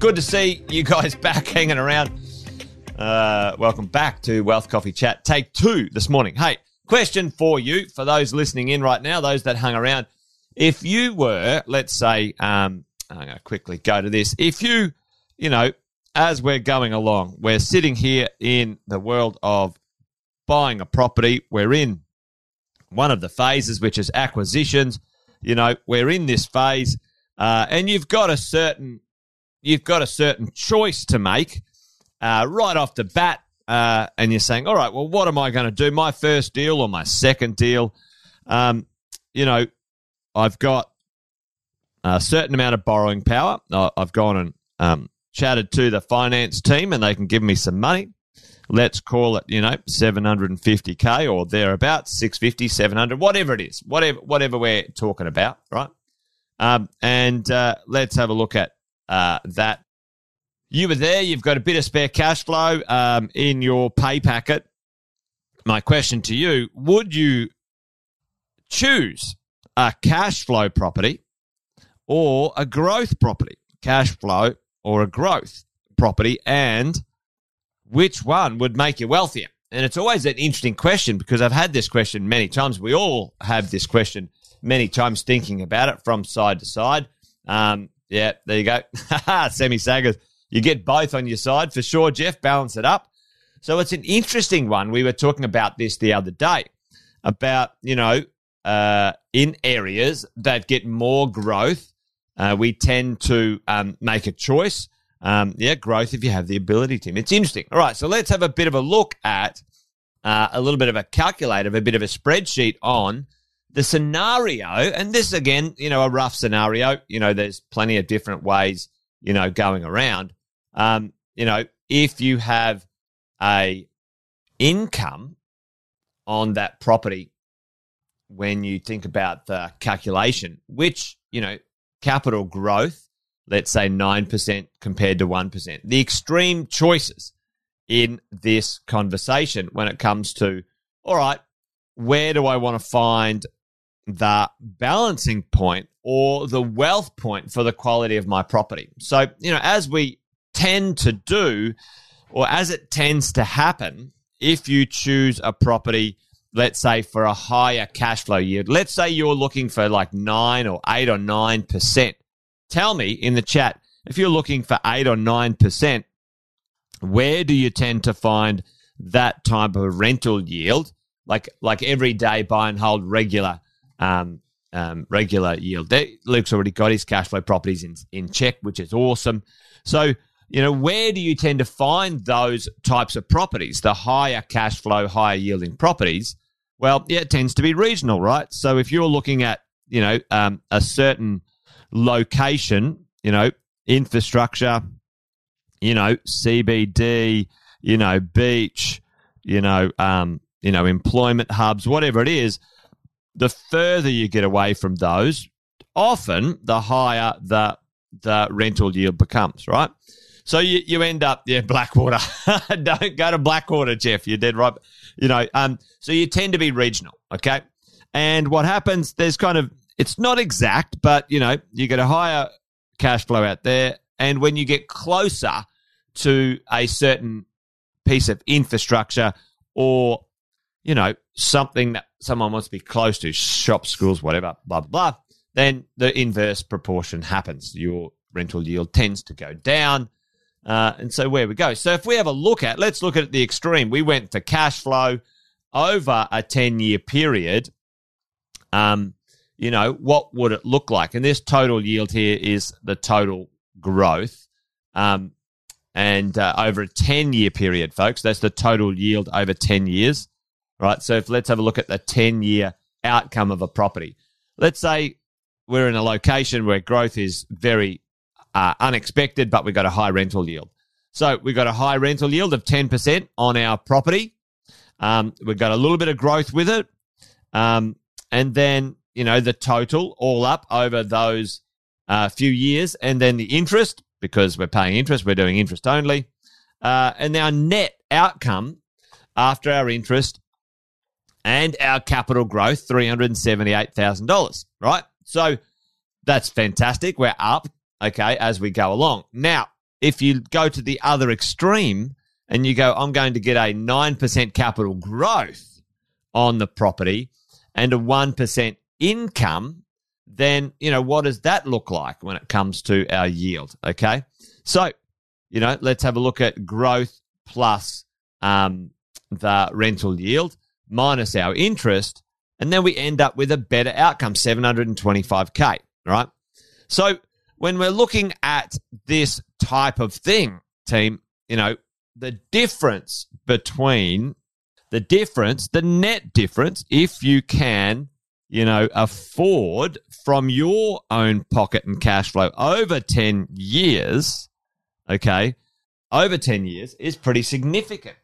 Good to see you guys back hanging around. Uh, welcome back to Wealth Coffee Chat, take two this morning. Hey, question for you for those listening in right now, those that hung around. If you were, let's say, um, I'm going to quickly go to this. If you, you know, as we're going along, we're sitting here in the world of buying a property, we're in one of the phases, which is acquisitions. You know, we're in this phase, uh, and you've got a certain you've got a certain choice to make uh, right off the bat, uh, and you're saying, all right, well, what am I going to do? My first deal or my second deal? Um, you know, I've got a certain amount of borrowing power. I've gone and um, chatted to the finance team, and they can give me some money. Let's call it, you know, 750k or thereabouts, 650, 700, whatever it is, whatever whatever we're talking about, right? Um, and uh, let's have a look at uh, that you were there, you've got a bit of spare cash flow um, in your pay packet. My question to you would you choose a cash flow property or a growth property? Cash flow or a growth property, and which one would make you wealthier? And it's always an interesting question because I've had this question many times. We all have this question many times thinking about it from side to side. Um, yeah, there you go. Semi Sagas. You get both on your side for sure, Jeff. Balance it up. So it's an interesting one. We were talking about this the other day about, you know, uh, in areas that get more growth, uh, we tend to um, make a choice. Um, yeah, growth if you have the ability to. It's interesting. All right, so let's have a bit of a look at uh, a little bit of a calculator, a bit of a spreadsheet on the scenario, and this again, you know, a rough scenario. You know, there's plenty of different ways, you know, going around. Um, you know, if you have a income on that property when you think about the calculation, which, you know, capital growth, let's say 9% compared to 1%. The extreme choices in this conversation when it comes to, all right, where do I want to find the balancing point or the wealth point for the quality of my property. So, you know, as we tend to do, or as it tends to happen, if you choose a property, let's say for a higher cash flow yield, let's say you're looking for like nine or eight or nine percent. Tell me in the chat if you're looking for eight or nine percent, where do you tend to find that type of rental yield? Like like everyday buy and hold regular um, um, regular yield. Luke's already got his cash flow properties in, in check, which is awesome. So, you know, where do you tend to find those types of properties, the higher cash flow, higher yielding properties? Well, yeah, it tends to be regional, right? So if you're looking at, you know, um, a certain location, you know, infrastructure, you know, CBD, you know, beach, you know, um, you know, employment hubs, whatever it is, the further you get away from those, often the higher the the rental yield becomes, right? So you, you end up, yeah, Blackwater. Don't go to Blackwater, Jeff. You're dead right. You know, um, so you tend to be regional, okay? And what happens, there's kind of, it's not exact, but, you know, you get a higher cash flow out there. And when you get closer to a certain piece of infrastructure or, you know, something that someone wants to be close to, shops, schools, whatever, blah, blah, blah, then the inverse proportion happens. Your rental yield tends to go down. Uh, and so where we go. So if we have a look at, let's look at the extreme. We went for cash flow over a 10 year period. Um, you know, what would it look like? And this total yield here is the total growth. Um, and uh, over a 10 year period, folks, that's the total yield over 10 years right? So if let's have a look at the 10 year outcome of a property. Let's say we're in a location where growth is very uh, unexpected, but we've got a high rental yield. So we've got a high rental yield of 10% on our property. Um, we've got a little bit of growth with it. Um, and then, you know, the total all up over those uh, few years. And then the interest, because we're paying interest, we're doing interest only. Uh, and our net outcome after our interest and our capital growth, $378,000, right? So that's fantastic. We're up, okay, as we go along. Now, if you go to the other extreme and you go, I'm going to get a 9% capital growth on the property and a 1% income, then, you know, what does that look like when it comes to our yield? Okay. So, you know, let's have a look at growth plus um, the rental yield minus our interest. And then we end up with a better outcome, 725K, right? So when we're looking at this type of thing, team, you know, the difference between the difference, the net difference, if you can, you know, afford from your own pocket and cash flow over 10 years, okay, over 10 years is pretty significant.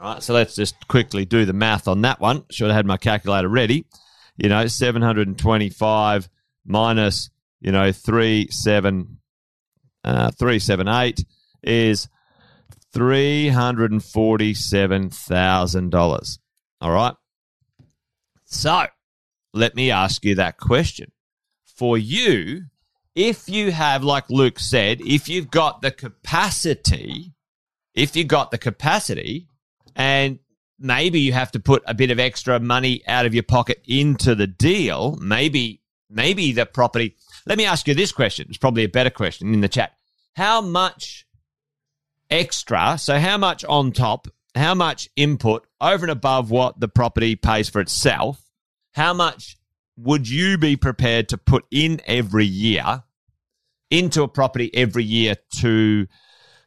All right, so let's just quickly do the math on that one. Should have had my calculator ready. You know, 725 minus, you know, 3, 7, uh, 378 is $347,000. All right. So let me ask you that question. For you, if you have, like Luke said, if you've got the capacity, if you've got the capacity, and maybe you have to put a bit of extra money out of your pocket into the deal, maybe, maybe the property. Let me ask you this question. It's probably a better question in the chat. How much extra. So, how much on top, how much input over and above what the property pays for itself, how much would you be prepared to put in every year into a property every year to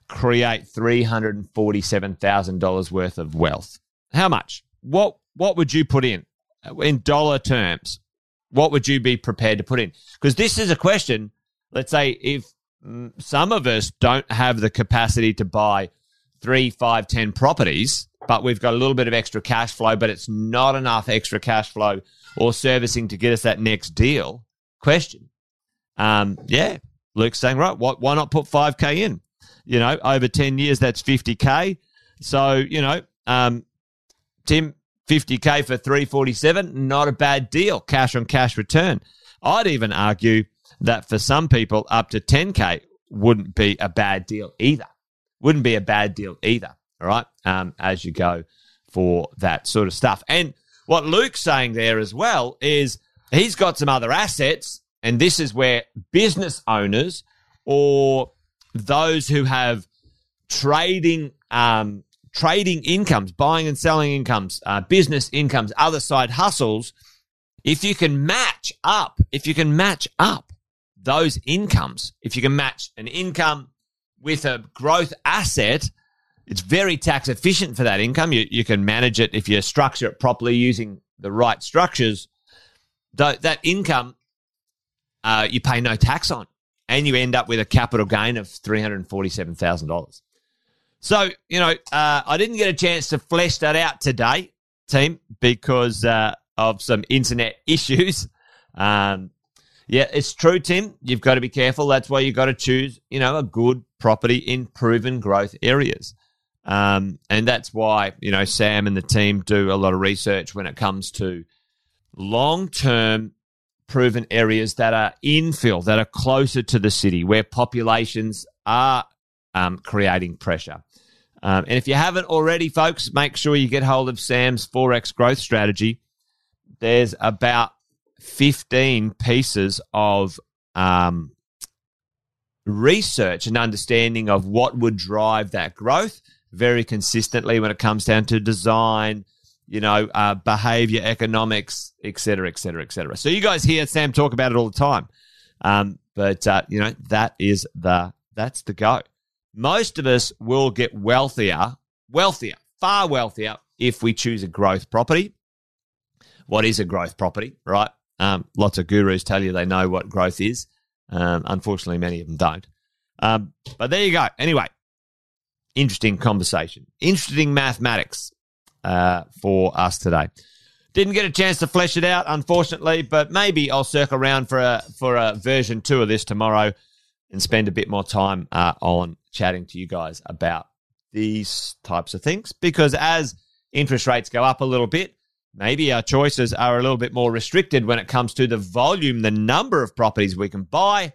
create $347,000 worth of wealth? How much? What what would you put in in dollar terms? What would you be prepared to put in? Because this is a question. Let's say if Mm, some of us don't have the capacity to buy three, five, ten properties, but we've got a little bit of extra cash flow, but it's not enough extra cash flow or servicing to get us that next deal. Question. Um, yeah, Luke's saying, right, what, why not put 5K in? You know, over 10 years, that's 50K. So, you know, um, Tim, 50K for 347, not a bad deal. Cash on cash return. I'd even argue that for some people, up to 10K wouldn't be a bad deal either. Wouldn't be a bad deal either. All right. Um, as you go for that sort of stuff. And what Luke's saying there as well is he's got some other assets. And this is where business owners or those who have trading um, trading incomes, buying and selling incomes, uh, business incomes, other side hustles, if you can match up, if you can match up those incomes, if you can match an income with a growth asset, it's very tax efficient for that income. You, you can manage it if you structure it properly using the right structures. Th- that income uh, you pay no tax on, and you end up with a capital gain of three hundred forty-seven thousand dollars. So you know, uh, I didn't get a chance to flesh that out today, team, because uh, of some internet issues. Um, yeah, it's true, Tim. You've got to be careful. That's why you've got to choose, you know, a good property in proven growth areas. Um, and that's why, you know, Sam and the team do a lot of research when it comes to long term proven areas that are infill, that are closer to the city, where populations are um, creating pressure. Um, and if you haven't already, folks, make sure you get hold of Sam's Forex growth strategy. There's about 15 pieces of um, research and understanding of what would drive that growth very consistently when it comes down to design, you know, uh, behavior, economics, et cetera, et cetera, et cetera. So you guys hear Sam talk about it all the time. Um, but, uh, you know, that is the, that's the go. Most of us will get wealthier, wealthier, far wealthier if we choose a growth property. What is a growth property, right? Um, lots of gurus tell you they know what growth is. Um, unfortunately, many of them don't. Um, but there you go. Anyway, interesting conversation, interesting mathematics uh, for us today. Didn't get a chance to flesh it out, unfortunately, but maybe I'll circle around for a for a version two of this tomorrow and spend a bit more time uh, on chatting to you guys about these types of things because as interest rates go up a little bit, maybe our choices are a little bit more restricted when it comes to the volume, the number of properties we can buy.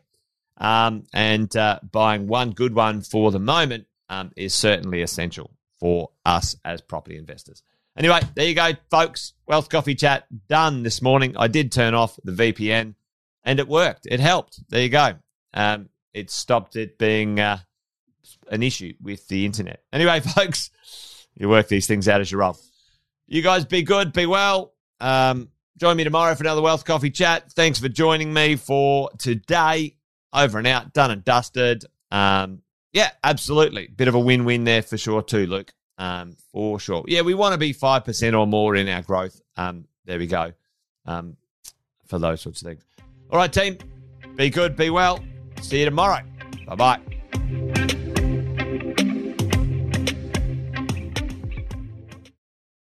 Um, and uh, buying one good one for the moment um, is certainly essential for us as property investors. Anyway, there you go, folks. Wealth Coffee Chat done this morning. I did turn off the VPN and it worked. It helped. There you go. Um, it stopped it being uh, an issue with the internet. Anyway, folks, you work these things out as you roll. You guys be good, be well. Um, join me tomorrow for another Wealth Coffee Chat. Thanks for joining me for today. Over and out, done and dusted. Um, yeah, absolutely. Bit of a win win there for sure, too, Luke. Um, for sure. Yeah, we want to be 5% or more in our growth. Um, there we go. Um, for those sorts of things. All right, team. Be good, be well. See you tomorrow. Bye bye.